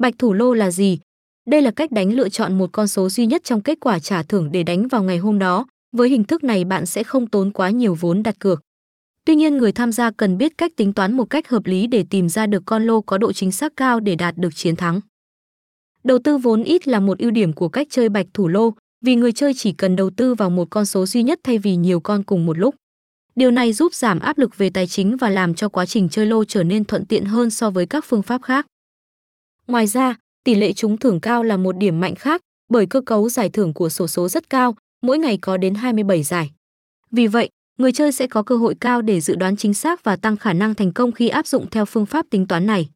Bạch thủ lô là gì? Đây là cách đánh lựa chọn một con số duy nhất trong kết quả trả thưởng để đánh vào ngày hôm đó. Với hình thức này bạn sẽ không tốn quá nhiều vốn đặt cược. Tuy nhiên người tham gia cần biết cách tính toán một cách hợp lý để tìm ra được con lô có độ chính xác cao để đạt được chiến thắng. Đầu tư vốn ít là một ưu điểm của cách chơi bạch thủ lô, vì người chơi chỉ cần đầu tư vào một con số duy nhất thay vì nhiều con cùng một lúc. Điều này giúp giảm áp lực về tài chính và làm cho quá trình chơi lô trở nên thuận tiện hơn so với các phương pháp khác. Ngoài ra, tỷ lệ trúng thưởng cao là một điểm mạnh khác, bởi cơ cấu giải thưởng của sổ số rất cao, mỗi ngày có đến 27 giải. Vì vậy, người chơi sẽ có cơ hội cao để dự đoán chính xác và tăng khả năng thành công khi áp dụng theo phương pháp tính toán này.